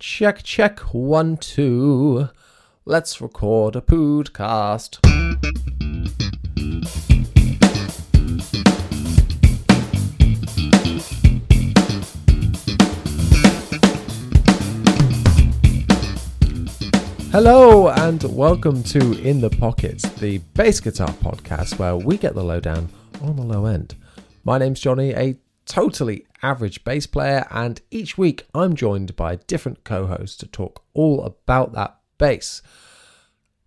Check, check, one, two. Let's record a podcast. Hello and welcome to In the Pockets, the bass guitar podcast where we get the lowdown on the low end. My name's Jonny, a totally average bass player, and each week I'm joined by different co host to talk all about that bass.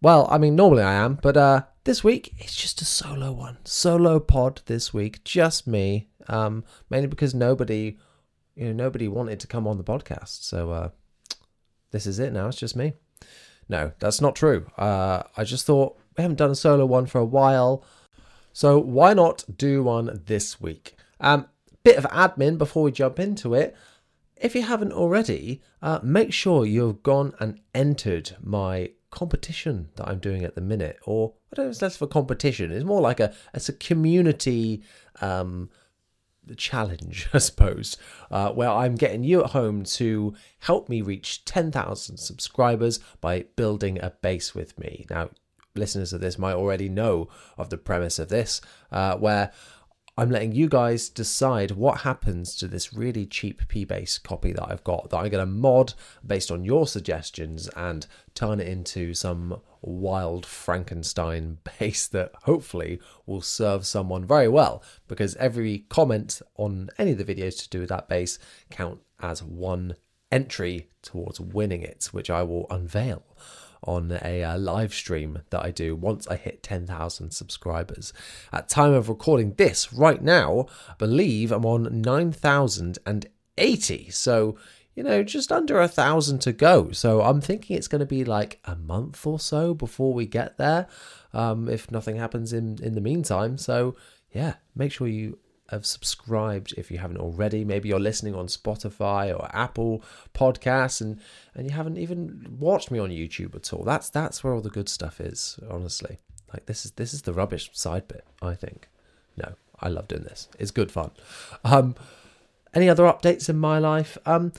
Well, I mean, normally I am, but uh, this week it's just a solo one. Solo pod this week, just me. Um, mainly because nobody, you know, nobody wanted to come on the podcast. So uh, this is it now. It's just me. No, that's not true. Uh, I just thought we haven't done a solo one for a while. So why not do one this week? Um, bit of admin before we jump into it. If you haven't already, uh, make sure you've gone and entered my competition that I'm doing at the minute. Or I don't know if it's less for competition. It's more like a it's a community um, challenge, I suppose, uh, where I'm getting you at home to help me reach 10,000 subscribers by building a bass with me. Now, listeners of this might already know of the premise of this, uh, where I'm letting you guys decide what happens to this really cheap P bass copy that I've got that I'm going to mod based on your suggestions and turn it into some wild Frankenstein bass that hopefully will serve someone very well because every comment on any of the videos to do with that bass count as one entry towards winning it, which I will unveil on a uh, live stream that I do once I hit 10,000 subscribers. At time of recording this right now, I believe I'm on 9,080. So, you know, just under a thousand to go. So I'm thinking it's going to be like a month or so before we get there, um, if nothing happens in in the meantime. So yeah, make sure you have subscribed if you haven't already. Maybe you're listening on Spotify or Apple Podcasts and and you haven't even watched me on YouTube at all. That's that's where all the good stuff is, honestly. Like this is this is the rubbish side bit, I think. No, I love doing this. It's good fun. Um any other updates in my life? Um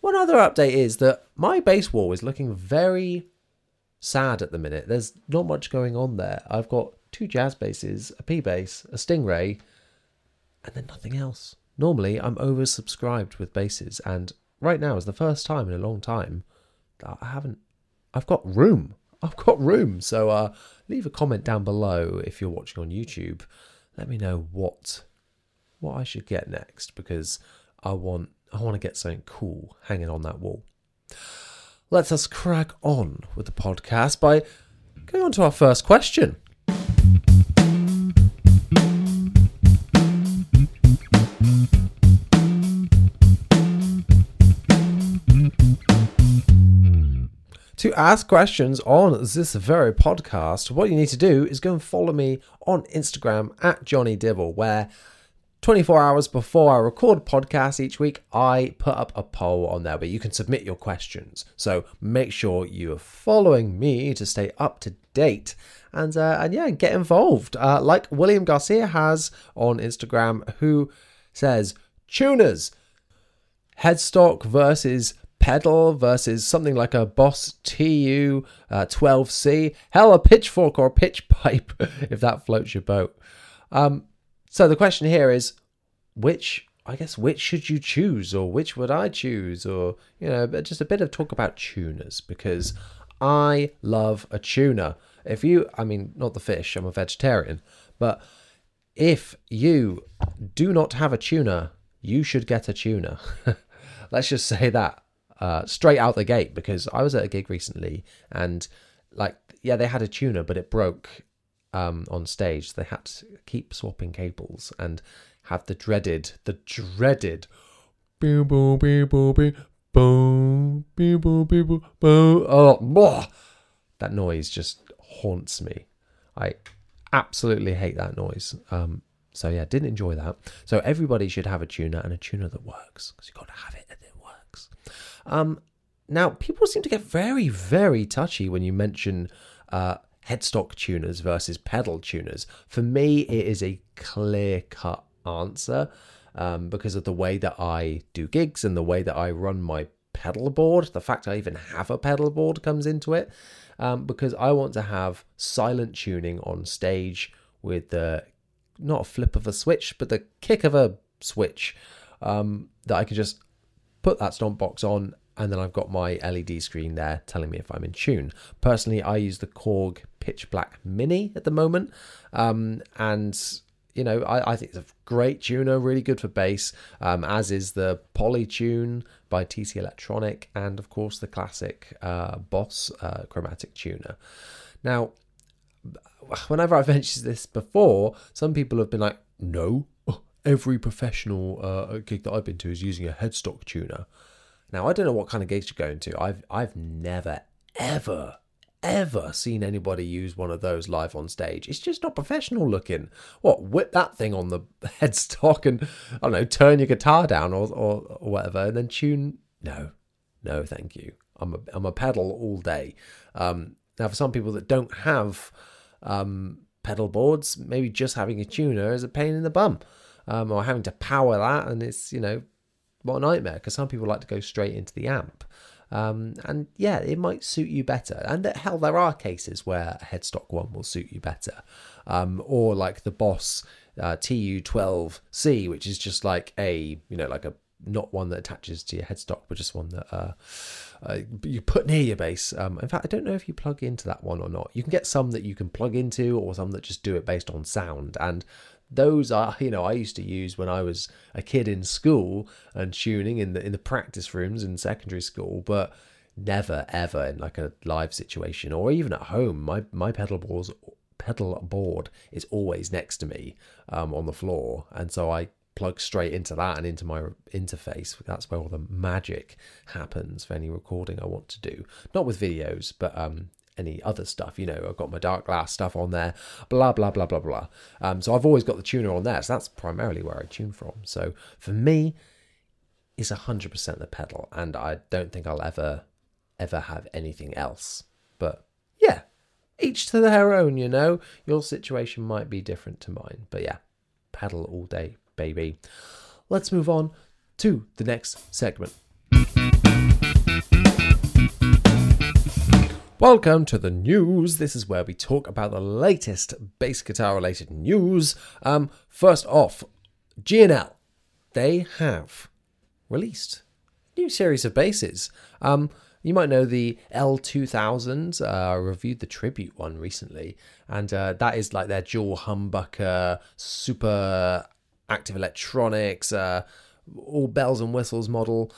one other update is that my bass wall is looking very sad at the minute. There's not much going on there. I've got two jazz basses, a P bass, a Stingray, and then nothing else. Normally, I'm oversubscribed with basses, and right now is the first time in a long time that I haven't. I've got room. I've got room. So uh, leave a comment down below if you're watching on YouTube. Let me know what what I should get next because I want I want to get something cool hanging on that wall. Let us crack on with the podcast by going on to our first question. To ask questions on this very podcast, what you need to do is go and follow me on Instagram at Jonny Dibble, where 24 hours before I record a podcast each week, I put up a poll on there where you can submit your questions. So make sure you're following me to stay up to date and uh, and yeah, get involved. Uh, like William Garcia has on Instagram, who says tuners headstock versus pedal versus something like a Boss TU uh, 12C. Hell, a pitchfork or a pitch pipe if that floats your boat. Um, so the question here is which I guess which should you choose or which would I choose or you know just a bit of talk about tuners because I love a tuner. If you I mean not the fish, I'm a vegetarian, but if you do not have a tuner, you should get a tuner. Let's just say that uh, straight out the gate because I was at a gig recently and like yeah they had a tuner but it broke um, on stage. They had to keep swapping cables and have the dreaded, the dreaded, boom, boom, boom, boom, boom, boom, boom, boom, boom. Oh, that noise just haunts me. I absolutely hate that noise. Um, so yeah, didn't enjoy that. So everybody should have a tuner and a tuner that works because you've got to have it and it works. Um, now people seem to get very, very touchy when you mention uh, headstock tuners versus pedal tuners. For me, it is a clear cut answer um, because of the way that I do gigs and the way that I run my pedal board. The fact I even have a pedal board comes into it um, because I want to have silent tuning on stage with the not a flip of a switch, but the kick of a switch um, that I can just put that stomp box on and then I've got my LED screen there telling me if I'm in tune. Personally, I use the Korg Pitch Black Mini at the moment, um, and you know I, I, think it's a great tuner, really good for bass, um, as is the Polytune by TC Electronic, and of course the classic uh, Boss uh, chromatic tuner. Now, whenever I've mentioned this before, some people have been like, "No, every professional uh, gig that I've been to is using a headstock tuner." Now I don't know what kind of gigs you're going to. I've I've never ever ever seen anybody use one of those live on stage. It's just not professional looking. What whip that thing on the headstock and I don't know, turn your guitar down or or, or whatever, and then tune. No, no, thank you. I'm a I'm a pedal all day. Um, now for some people that don't have um, pedal boards, maybe just having a tuner is a pain in the bum. Um, or having to power that, and it's you know what a nightmare because some people like to go straight into the amp. Um, and yeah, it might suit you better. And hell, there are cases where a headstock one will suit you better. Um, or like the Boss uh, TU12C, which is just like a, you know, like a not one that attaches to your headstock, but just one that uh, uh, you put near your bass. Um, in fact, I don't know if you plug into that one or not. You can get some that you can plug into, or some that just do it based on sound. And those are you know I used to use when I was a kid in school and tuning in the in the practice rooms in secondary school, but never ever in like a live situation or even at home. My my pedal boards pedal board is always next to me um, on the floor, and so I plug straight into that and into my interface. That's where all the magic happens for any recording I want to do. Not with videos, but um, any other stuff. You know, I've got my Darkglass stuff on there, blah, blah, blah, blah, blah. Um, so I've always got the tuner on there. So that's primarily where I tune from. So for me, it's 100% the pedal. And I don't think I'll ever, ever have anything else. But yeah, each to their own, you know. Your situation might be different to mine. But yeah, pedal all day, baby. Let's move on to the next segment. Welcome to the news. This is where we talk about the latest bass guitar related news. Um, first off, G&L. They have released a new series of basses. Um, you might know the L2000. Uh, I reviewed the tribute one recently, and uh, that is like their dual humbucker, super active electronics, uh, all bells and whistles model.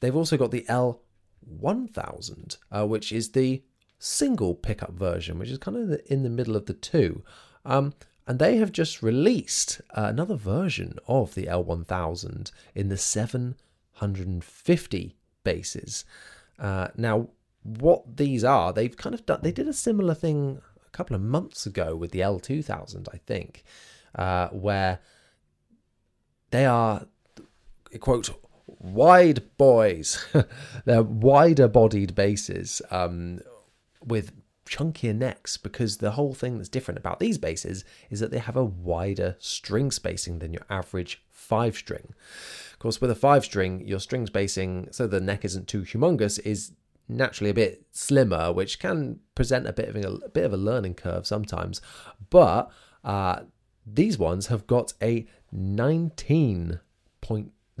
They've also got the L1000, uh, which is the single pickup version, which is kind of in the middle of the two. Um, and they have just released uh, another version of the L1000 in the 750 basses. Uh, now, what these are, they've kind of done, they did a similar thing a couple of months ago with the L2000, I think, uh, where they are, quote, wide boys. They're wider bodied basses. Um, with chunkier necks because the whole thing that's different about these basses is that they have a wider string spacing than your average five string. Of course, with a five string, your string spacing, so the neck isn't too humongous, is naturally a bit slimmer, which can present a bit of a, a bit of a learning curve sometimes. But uh, these ones have got a 19.03.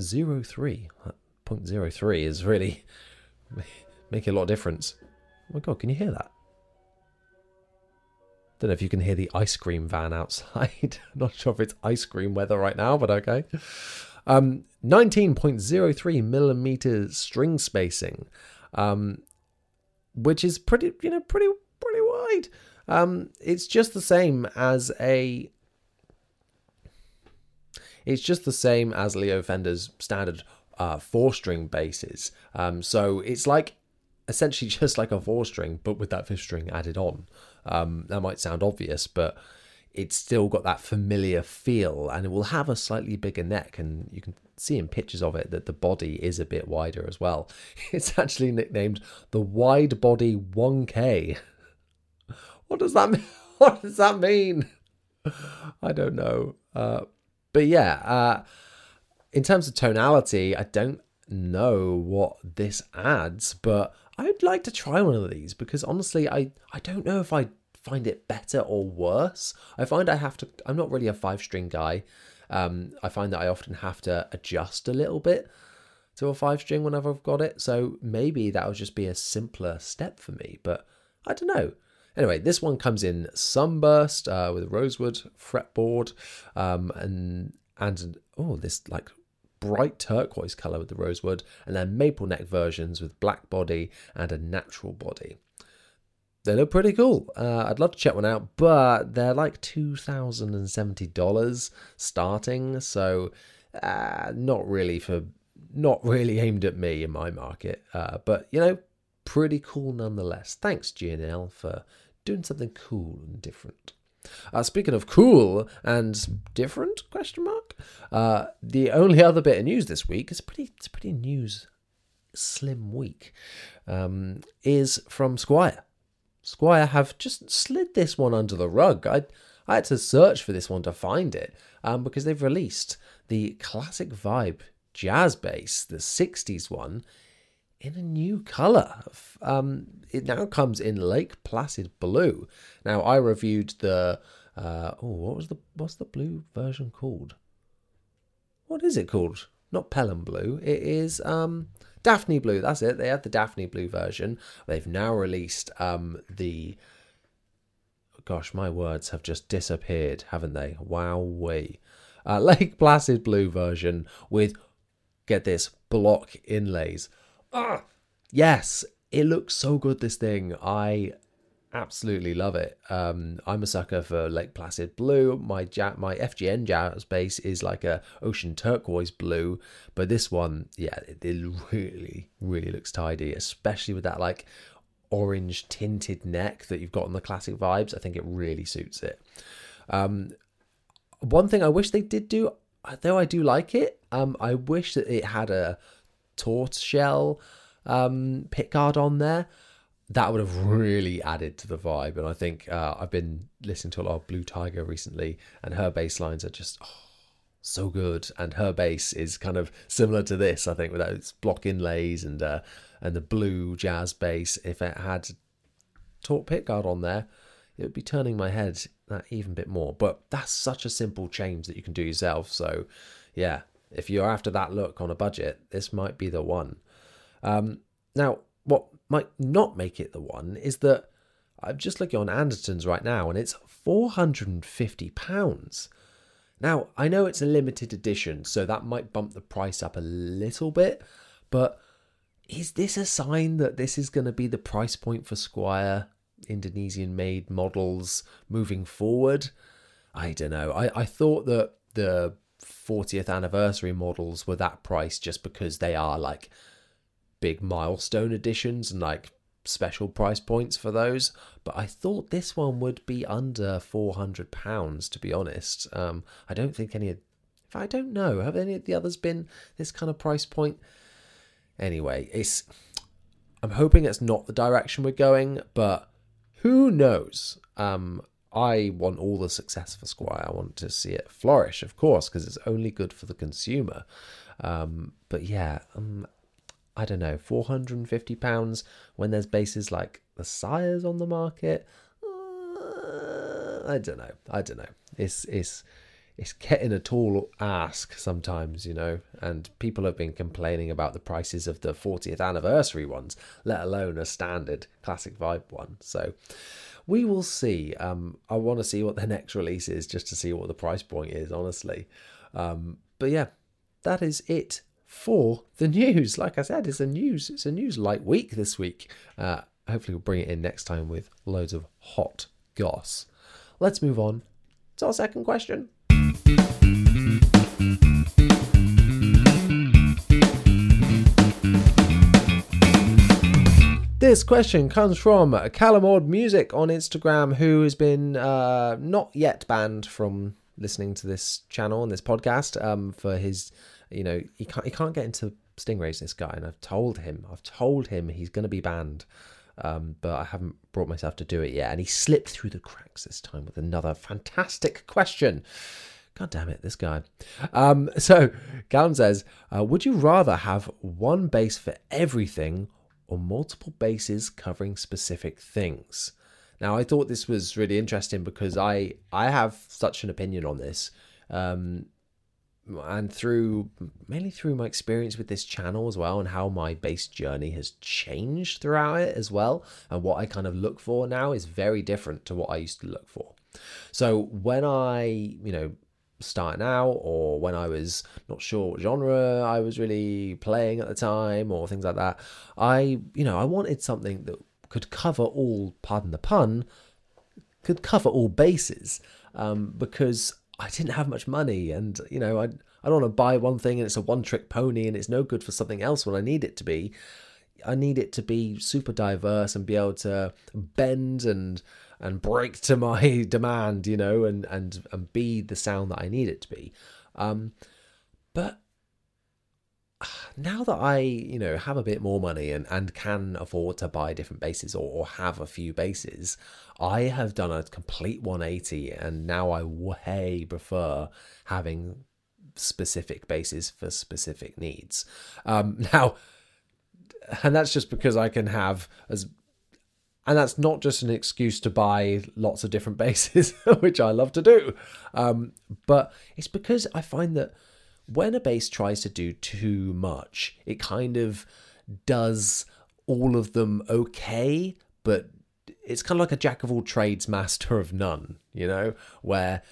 0.03 is really making a lot of difference. Oh my god, can you hear that? Don't know if you can hear the ice cream van outside. Not sure if it's ice cream weather right now, but okay. Um, 19.03 millimeter string spacing, um, which is pretty, you know, pretty, pretty wide. Um, it's just the same as a. It's just the same as Leo Fender's standard uh, four string basses. Um, so it's like essentially just like a four string, but with that fifth string added on. Um, that might sound obvious, but it's still got that familiar feel and it will have a slightly bigger neck. And you can see in pictures of it that the body is a bit wider as well. It's actually nicknamed the Wide Body 1K. What does that mean? What does that mean? I don't know. Uh, but yeah, uh, in terms of tonality, I don't know what this adds, but I'd like to try one of these because honestly, I, I don't know if I find it better or worse. I find I have to, I'm not really a five string guy. Um, I find that I often have to adjust a little bit to a five string whenever I've got it. So maybe that would just be a simpler step for me, but I don't know. Anyway, this one comes in sunburst uh, with a rosewood fretboard um, and and oh this like bright turquoise color with the rosewood, and then maple neck versions with black body and a natural body. They look pretty cool. Uh, I'd love to check one out, but they're like two thousand and seventy dollars starting, so uh, not really for not really aimed at me in my market. Uh, but you know, pretty cool nonetheless. Thanks, G&L, for doing something cool and different. Uh, speaking of cool and different, question mark. Uh, the only other bit of news this week is pretty. It's a pretty news slim week. Um, is from Squier. Squier have just slid this one under the rug. I I had to search for this one to find it um, because they've released the classic vibe jazz bass, the 60s one, in a new color. Um, it now comes in Lake Placid blue. Now I reviewed the uh, oh, what was the what's the blue version called? What is it called? Not Pelham blue. It is um, Daphne blue. That's it. They had the Daphne blue version. They've now released um, the. Gosh, my words have just disappeared, haven't they? Wow, we. Uh, Lake Placid blue version with, get this, block inlays. Yes, it looks so good. This thing, I absolutely love it. Um, I'm a sucker for Lake Placid blue. My ja- my FGN jazz bass is like a ocean turquoise blue, but this one, yeah, it, it really really looks tidy, especially with that like orange tinted neck that you've got on the classic vibes. I think it really suits it. Um, one thing I wish they did do, though I do like it, um, I wish that it had a tortoise shell um, pickguard on there. That would have really added to the vibe. And I think uh, I've been listening to a lot of Blu DeTiger recently, and her bass lines are just oh, so good. And her bass is kind of similar to this, I think, with those block inlays and uh, and the blue jazz bass. If it had Tort pickguard on there, it would be turning my head that even bit more. But that's such a simple change that you can do yourself. So, yeah, if you're after that look on a budget, this might be the one. Um, now, what might not make it the one is that I'm just looking on Anderton's right now and it's £450. Now, I know it's a limited edition, so that might bump the price up a little bit, but is this a sign that this is going to be the price point for Squier Indonesian made models moving forward? I don't know. I, I thought that the 40th anniversary models were that price just because they are like big milestone editions and like special price points for those. But i thought this one would be under 400 pounds to be honest. Um i don't think any of i don't know have any of the others been this kind of price point? Anyway it's i'm hoping it's not the direction we're going but who knows? Um I want all the success for Squier. I want to see it flourish, of course, because it's only good for the consumer. Um, but yeah, um, I don't know, four hundred and fifty pounds when there's basses like the Sires on the market. Uh, I don't know. I don't know. It's it's it's getting a tall ask sometimes, you know, and people have been complaining about the prices of the 40th anniversary ones, let alone a standard classic vibe one. So we will see. Um, I want to see what the next release is just to see what the price point is, honestly. Um, but yeah, that is it for the news. Like I said, it's a news it's a news light week this week. Uh, hopefully, we'll bring it in next time with loads of hot goss. Let's move on to our second question. This question comes from Calamord Music on Instagram, who has been uh, not yet banned from listening to this channel and this podcast um, for his, you know, he can't he can't get into stingrays. This guy, and I've told him, I've told him he's going to be banned, um, but I haven't brought myself to do it yet. And he slipped through the cracks this time with another fantastic question. God damn it, this guy. Um, so, Callum says, uh, Would you rather have one bass for everything or multiple basses covering specific things? Now, I thought this was really interesting because I I have such an opinion on this, um, and through mainly through my experience with this channel as well, and how my bass journey has changed throughout it as well, and what I kind of look for now is very different to what I used to look for. So when I you know starting out or when I was not sure what genre I was really playing at the time or things like that. I, you know, I wanted something that could cover all, pardon the pun, could cover all bases um, because I didn't have much money and, you know, I, I don't want to buy one thing and it's a one trick pony and it's no good for something else when I need it to be. I need it to be super diverse and be able to bend and and break to my demand, you know, and and and be the sound that I need it to be. Um, but now that I, you know, have a bit more money and, and can afford to buy different basses or, or have a few basses, I have done a complete 180 and now I way prefer having specific bases for specific needs. Um, now, and that's just because I can have as and that's not just an excuse to buy lots of different basses, which I love to do. Um, but it's because I find that when a bass tries to do too much, it kind of does all of them okay, but it's kind of like a jack of all trades, master of none, you know, where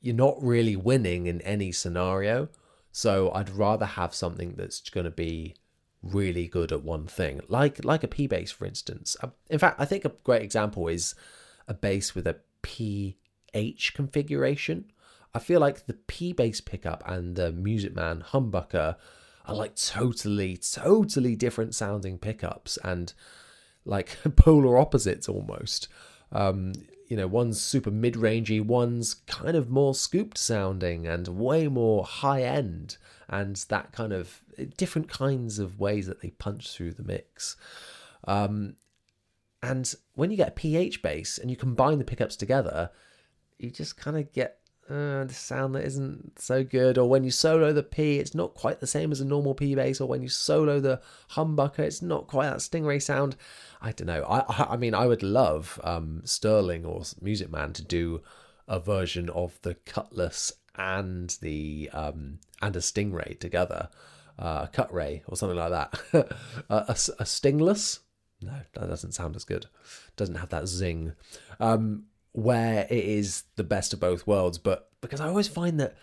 you're not really winning in any scenario. So I'd rather have something that's going to be really good at one thing, like like a P bass, for instance. Uh, in fact, I think a great example is a bass with a PH configuration. I feel like the P bass pickup and the Music Man humbucker are like totally, totally different sounding pickups and like polar opposites almost. Um, you know, one's super mid rangey, one's kind of more scooped sounding and way more high end, and that kind of different kinds of ways that they punch through the mix. Um, and when you get a PH bass and you combine the pickups together, you just kind of get uh, the sound that isn't so good. Or when you solo the P, it's not quite the same as a normal P bass. Or when you solo the humbucker, it's not quite that Stingray sound. I don't know. I I mean, I would love um, Sterling or Music Man to do a version of the Cutlass and the um, and a Stingray together, uh, a Cut Ray or something like that. a, a, a, Stingless? No, that doesn't sound as good. Doesn't have that zing. Um, where it is the best of both worlds, but because I always find that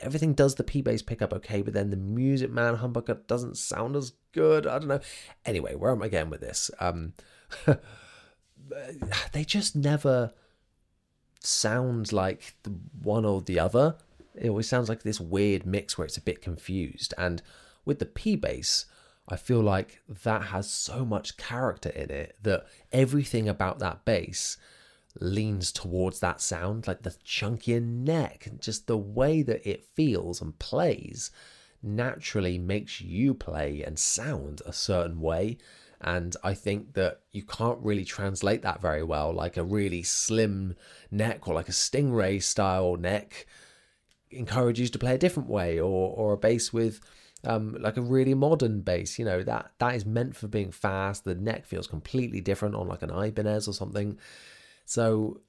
everything does the P bass pickup okay, but then the Music Man humbucker doesn't sound as good. I don't know. Anyway, where am I getting with this? Um, they just never sound like the one or the other. It always sounds like this weird mix where it's a bit confused. And with the P bass, I feel like that has so much character in it that everything about that bass leans towards that sound, like the chunkier neck, just the way that it feels and plays naturally makes you play and sound a certain way. And I think that you can't really translate that very well, like a really slim neck or like a stingray style neck encourages you to play a different way, or or a bass with um, like a really modern bass. You know that that is meant for being fast. The neck feels completely different on like an Ibanez or something. So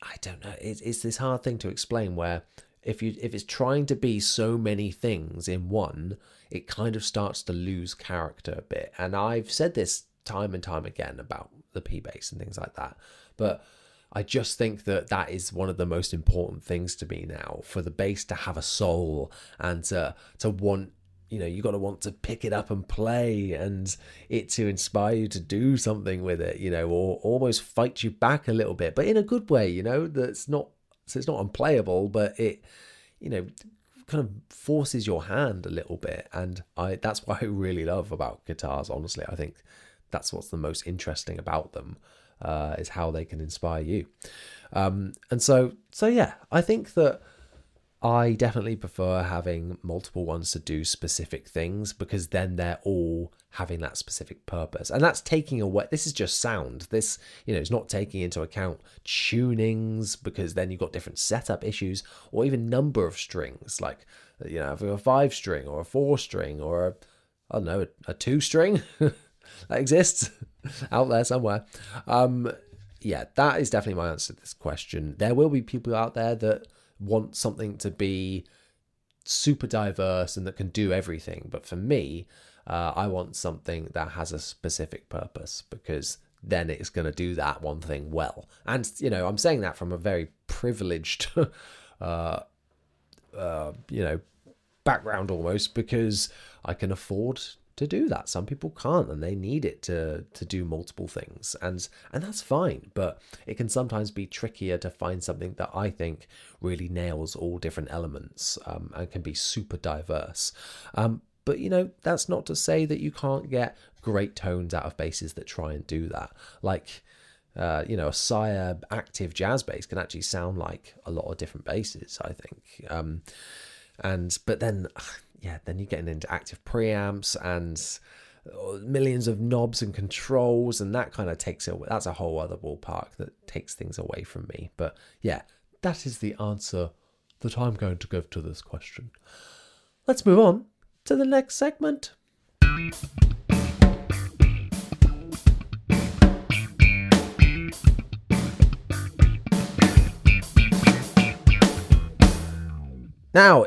I don't know. It's, it's this hard thing to explain where if you if it's trying to be so many things in one, it kind of starts to lose character a bit. And I've said this time and time again about the P bass and things like that. But I just think that that is one of the most important things to me now for the bass to have a soul and to to want you know you got to want to pick it up and play and it to inspire you to do something with it you know or almost fight you back a little bit but in a good way you know that's not so it's not unplayable but it you know kind of forces your hand a little bit. And i that's what i really love about guitars honestly. I think that's what's the most interesting about them uh, is how they can inspire you. Um, and so so yeah i think that I definitely prefer having multiple ones to do specific things because then they're all having that specific purpose. And that's taking away, this is just sound. This, you know, it's not taking into account tunings because then you've got different setup issues or even number of strings. Like, you know, a five string or a four string or a, I don't know, a, a two string that exists out there somewhere. Um, yeah, that is definitely my answer to this question. There will be people out there that want something to be super diverse and that can do everything. But for me, uh, I want something that has a specific purpose because then it's going to do that one thing well. And, you know, I'm saying that from a very privileged, uh, uh, you know, background almost because I can afford to do that. Some people can't and they need it to to do multiple things and and that's fine, but it can sometimes be trickier to find something that I think really nails all different elements um, and can be super diverse. Um, but you know, that's not to say that you can't get great tones out of basses that try and do that. Like uh, you know, a Sire active jazz bass can actually sound like a lot of different basses, I think. Um, and but then yeah, then you're getting into active preamps and uh, millions of knobs and controls, and that kind of takes it. That's a whole other ballpark that takes things away from me. But yeah, that is the answer that I'm going to give to this question. Let's move on to the next segment. Now,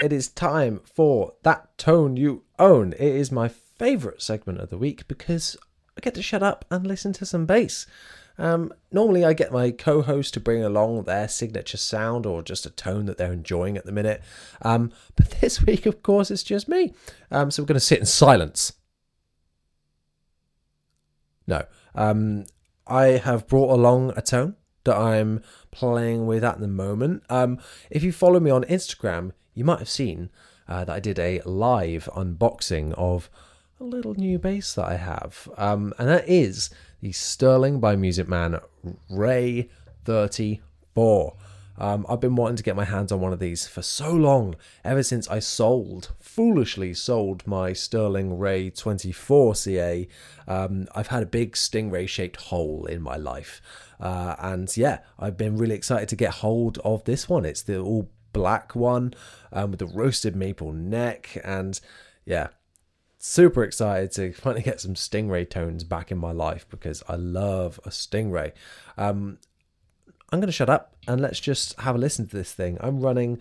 it is time for that tone you own. It is my favorite segment of the week because I get to shut up and listen to some bass. Um, normally, I get my co host to bring along their signature sound or just a tone that they're enjoying at the minute. Um, but this week, of course, it's just me. Um, so we're going to sit in silence. No. Um, I have brought along a tone that I'm playing with at the moment. Um, if you follow me on Instagram, you might have seen uh, that I did a live unboxing of a little new bass that I have, um, and that is the Sterling by Music Man Ray 34. Um, I've been wanting to get my hands on one of these for so long, ever since I sold, foolishly sold my Sterling Ray 24 CA. Um, I've had a big Stingray shaped hole in my life. Uh, and yeah, I've been really excited to get hold of this one. It's the all black one um, with the roasted maple neck. And yeah, super excited to finally get some Stingray tones back in my life because I love a Stingray. Um, I'm going to shut up and let's just have a listen to this thing. I'm running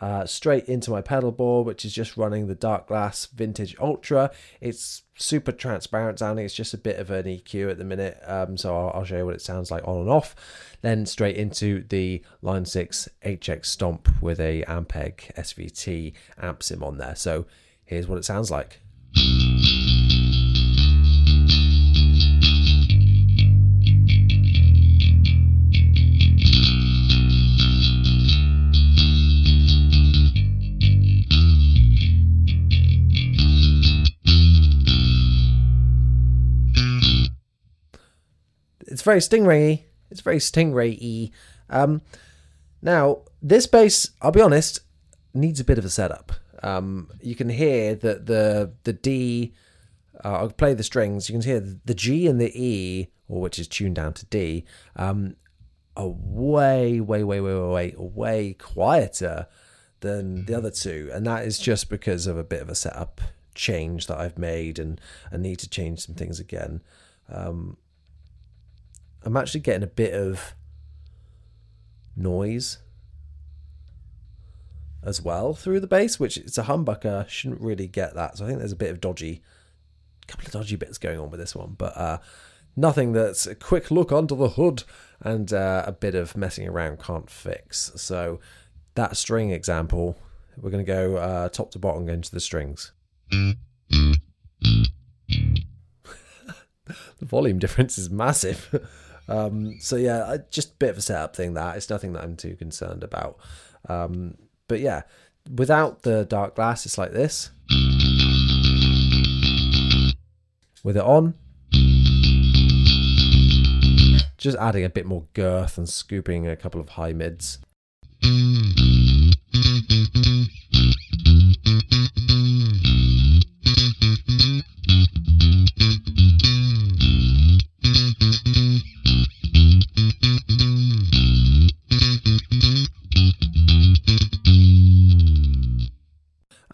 uh, straight into my pedal board, which is just running the Darkglass Vintage Ultra. It's super transparent sounding. It's just a bit of an EQ at the minute, um, so I'll, I'll, show you what it sounds like on and off. Then straight into the Line 6 HX Stomp with a Ampeg SVT amp sim on there. So here's what it sounds like. Very stingray It's very stingray-y. Um, now, this bass, I'll be honest, needs a bit of a setup. Um, you can hear that the the D. Uh, I'll play the strings. You can hear the G and the E, or which is tuned down to D, um, are way, way, way, way, way, way, way quieter than the other two, and that is just because of a bit of a setup change that I've made, and I need to change some things again. Um, I'm actually getting a bit of noise as well through the bass, which it's a humbucker, shouldn't really get that. So I think there's a bit of dodgy, couple of dodgy bits going on with this one, but uh, nothing that's a quick look under the hood and uh, a bit of messing around can't fix. So that string example, we're going to go uh, top to bottom into the strings. the volume difference is massive. um, so yeah, just a bit of a setup thing. That it's nothing that I'm too concerned about. Um, but yeah, without the Darkglass, it's like this. With it on, just adding a bit more girth and scooping a couple of high mids.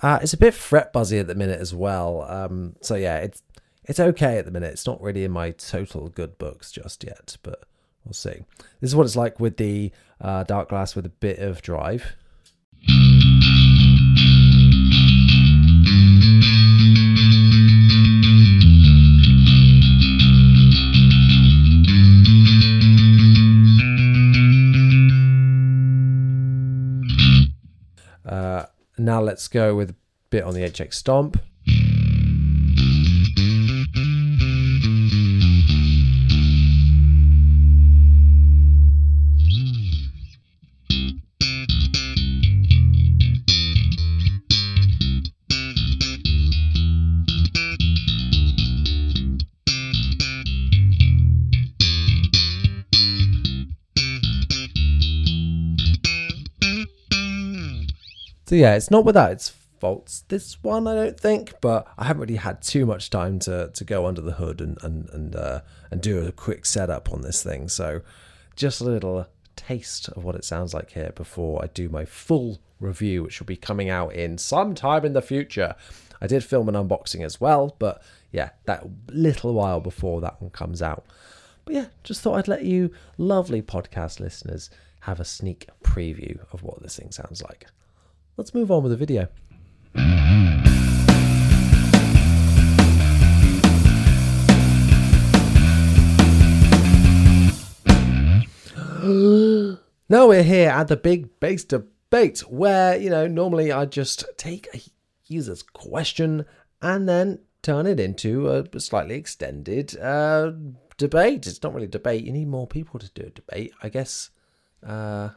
Uh, it's a bit fret buzzy at the minute as well. Um, so yeah, it's it's okay at the minute. It's not really in my total good books just yet, but we'll see. This is what it's like with the uh, Darkglass with a bit of drive. Now let's go with a bit on the HX Stomp. So yeah, it's not without its faults. This one, I don't think, but I haven't really had too much time to to go under the hood and and and uh, and do a quick setup on this thing. So just a little taste of what it sounds like here before I do my full review, which will be coming out in some time in the future. I did film an unboxing as well, but yeah, that little while before that one comes out. But yeah, just thought I'd let you lovely podcast listeners have a sneak preview of what this thing sounds like. Let's move on with the video. now we're here at the big bass debate where, you know, normally I just take a user's question and then turn it into a slightly extended uh, debate. It's not really a debate. You need more people to do a debate. I guess uh,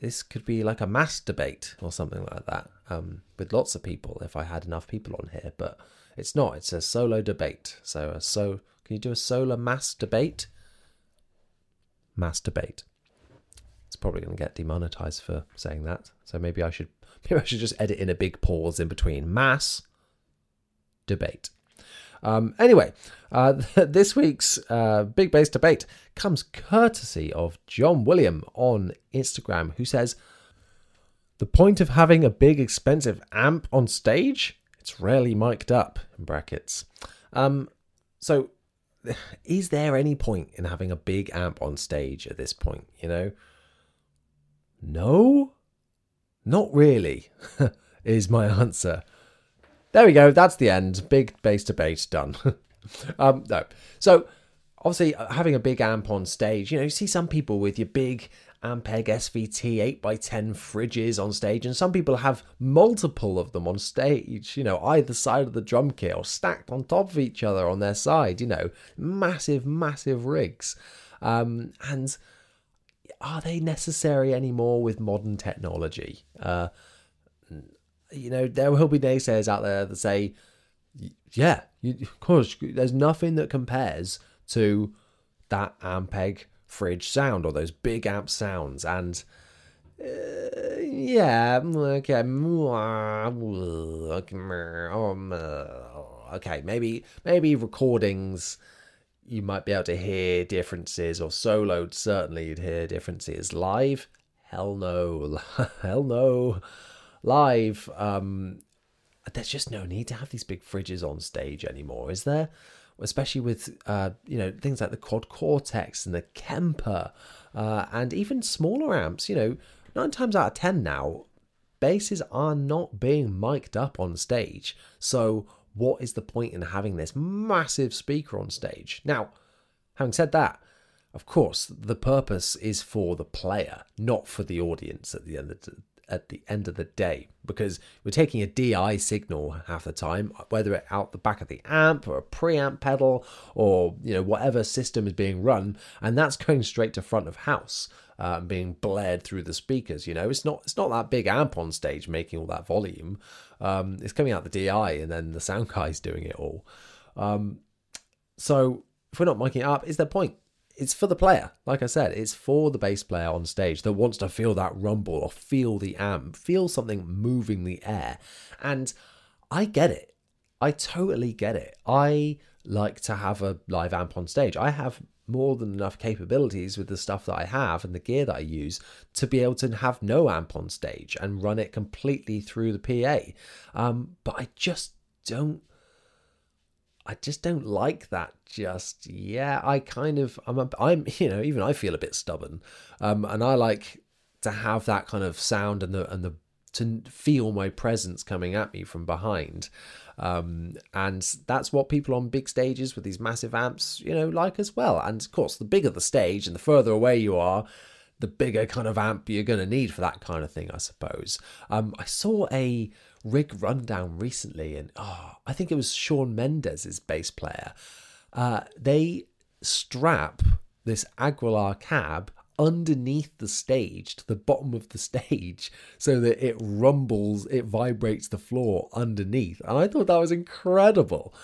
this could be like a mass debate or something like that um, with lots of people if I had enough people on here. But it's not. It's a solo debate. So a so can you do a solo mass debate? Mass debate. It's probably going to get demonetized for saying that. So maybe I should maybe I should just edit in a big pause in between mass debate. Um, anyway, uh, this week's uh, Big Bass Debate comes courtesy of John William on Instagram, who says, The point of having a big, expensive amp on stage? It's rarely mic'd up, in brackets. Um, so, is there any point in having a big amp on stage at this point, you know? No? Not really, is my answer. There we go. That's the end. Big bass debate done. um, no. So obviously uh, having a big amp on stage, you know, you see some people with your big Ampeg SVT 8x10 fridges on stage, and some people have multiple of them on stage, you know, either side of the drum kit or stacked on top of each other on their side, you know, massive, massive rigs. Um, and are they necessary anymore with modern technology? Uh, you know, there will be naysayers out there that say, yeah, you, of course, there's nothing that compares to that Ampeg fridge sound or those big amp sounds. And uh, yeah, okay, um, okay, maybe maybe recordings you might be able to hear differences, or soloed certainly you'd hear differences. Live, hell no, hell no live, um, there's just no need to have these big fridges on stage anymore, is there? Especially with uh, you know things like the Quad Cortex and the Kemper, uh, and even smaller amps. You know, nine times out of ten now, basses are not being mic'd up on stage. So what is the point in having this massive speaker on stage? Now, having said that, of course, the purpose is for the player, not for the audience at the end of the, at the end of the day, because we're taking a DI signal half the time, whether it out the back of the amp or a preamp pedal or you know whatever system is being run, and that's going straight to front of house. Uh, being blared through the speakers, you know, it's not it's not that big amp on stage making all that volume. Um, it's coming out the DI, and then the sound guy's doing it all. Um, so if we're not miking it up, is there point? It's for the player. Like I said, it's for the bass player on stage that wants to feel that rumble or feel the amp, feel something moving the air. And I get it. I totally get it. I like to have a live amp on stage. I have more than enough capabilities with the stuff that I have and the gear that I use to be able to have no amp on stage and run it completely through the PA. Um, but I just don't I just don't like that just yeah I kind of I'm a, I'm you know even I feel a bit stubborn. Um and I like to have that kind of sound and the and the to feel my presence coming at me from behind. Um and that's what people on big stages with these massive amps you know like as well. And of course the bigger the stage and the further away you are the bigger kind of amp you're going to need for that kind of thing I suppose. Um I saw a rig rundown recently, and oh, I think it was Shawn Mendes's bass player. Uh, they strap this Aguilar cab underneath the stage to the bottom of the stage so that it rumbles, it vibrates the floor underneath. And I thought that was incredible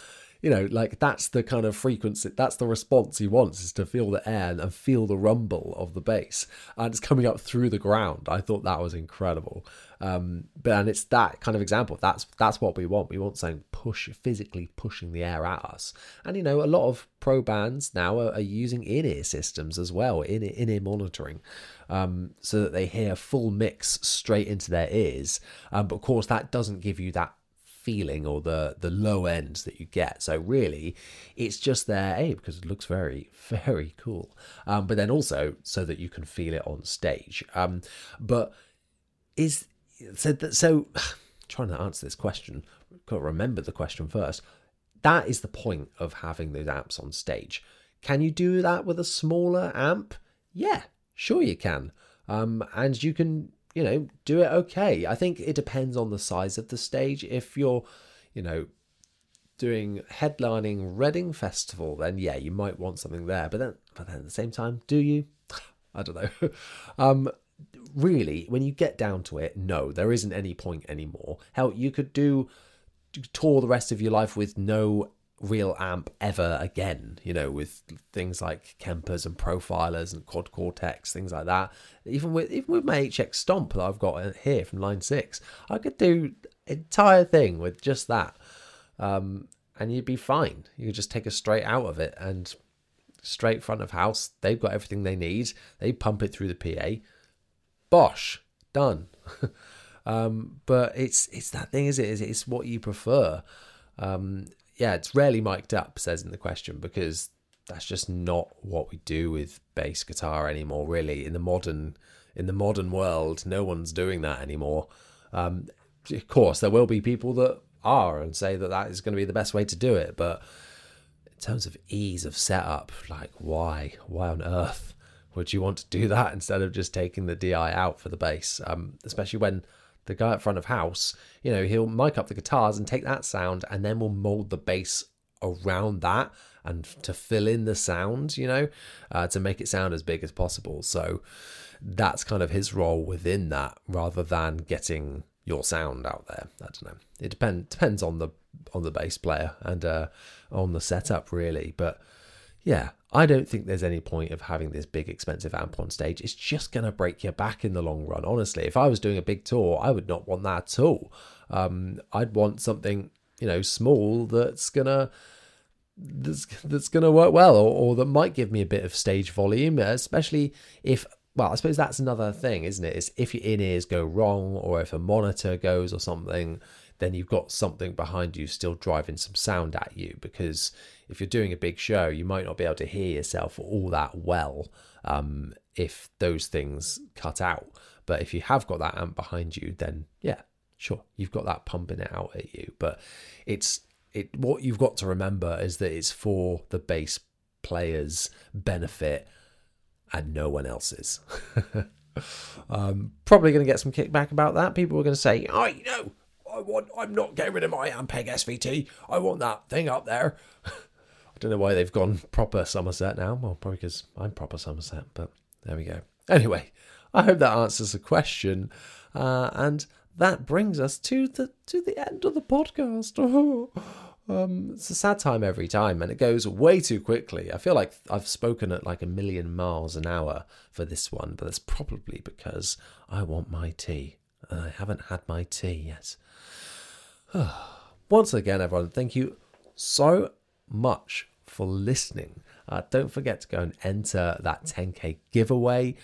you know, like that's the kind of frequency, that's the response he wants is to feel the air and feel the rumble of the bass. And it's coming up through the ground. I thought that was incredible. Um, but and it's that kind of example. That's that's what we want. We want something push physically pushing the air at us. And you know, a lot of pro bands now are, are using in-ear systems as well, in in-ear monitoring, um, so that they hear full mix straight into their ears. Um, but of course, that doesn't give you that feeling or the the low ends that you get. So really, it's just there, a because it looks very very cool, um, but then also so that you can feel it on stage. Um, but is so that so trying to answer this question, to remember the question first. That is the point of having those amps on stage. Can you do that with a smaller amp? Yeah, sure you can. Um, and you can you know, do it okay. I think it depends on the size of the stage. If you're, you know, doing headlining Reading Festival, then yeah, you might want something there. But then, but then at the same time, do you? I don't know. um, really, when you get down to it, no, there isn't any point anymore. Hell, you could do tour the rest of your life with no real amp ever again, you know, with things like Kempers and profilers and quad cortex, things like that. Even with even with my HX Stomp that I've got here from line six, I could do entire thing with just that. Um, and you'd be fine. You could just take a straight out of it and straight front of house. They've got everything they need. They pump it through the PA. Bosh, done. um, but it's it's that thing, is it? It's what you prefer. Um, yeah, it's rarely mic'd up, says in the question, because that's just not what we do with bass guitar anymore. Really, in the modern in the modern world, no one's doing that anymore. Um, of course, there will be people that are and say that that is going to be the best way to do it, but in terms of ease of setup, like why, why on earth would you want to do that instead of just taking the DI out for the bass? Um, especially when the guy at front of house, you know, he'll mic up the guitars and take that sound and then we'll mold the bass around that and to fill in the sound, you know, uh, to make it sound as big as possible. So that's kind of his role within that rather than getting your sound out there. I don't know. It depend, depends on the on the bass player and uh, on the setup really, but yeah, I don't think there's any point of having this big expensive amp on stage. It's just going to break your back in the long run. Honestly, if I was doing a big tour, I would not want that at all. Um, I'd want something, you know, small that's gonna that's that's gonna work well, or, or that might give me a bit of stage volume, especially if well, I suppose that's another thing, isn't it? Is if your in ears go wrong, or if a monitor goes or something, then you've got something behind you still driving some sound at you. Because if you're doing a big show, you might not be able to hear yourself all that well um, if those things cut out. But if you have got that amp behind you, then yeah, sure, you've got that pumping it out at you. But it's it what you've got to remember is that it's for the bass players benefit and no one else's. um, probably going to get some kickback about that. People are going to say, "Oh, you know, I want. I'm not getting rid of my Ampeg SVT. I want that thing up there." I don't know why they've gone proper Somerset now. Well, probably because I'm proper Somerset, but there we go. Anyway, I hope that answers the question. Uh, and that brings us to the to the end of the podcast. um, it's a sad time every time, and it goes way too quickly. I feel like I've spoken at like a million miles an hour for this one, but that's probably because I want my tea. I haven't had my tea yet. Once again, everyone, thank you so much for listening. Uh, don't forget to go and enter that 10k giveaway.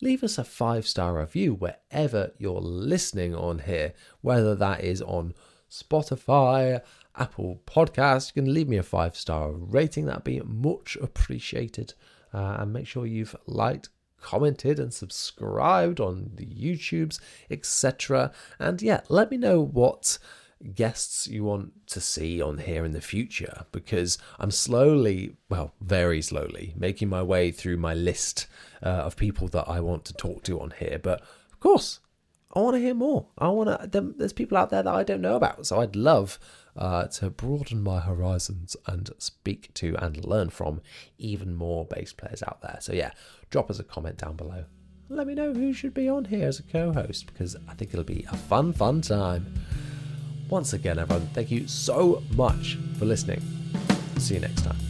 Leave us a five star review wherever you're listening on here, whether that is on Spotify, Apple Podcasts. You can leave me a five star rating, that'd be much appreciated. Uh, and make sure you've liked, commented, and subscribed on the YouTubes, etc. And yeah, let me know what guests you want to see on here in the future because I'm slowly, well, very slowly, making my way through my list uh, of people that I want to talk to on here. But of course, I want to hear more. I want to. There's people out there that I don't know about, so I'd love uh, to broaden my horizons and speak to and learn from even more bass players out there. So yeah, drop us a comment down below. Let me know who should be on here as a co-host because I think it'll be a fun, fun time. Once again, everyone, thank you so much for listening. See you next time.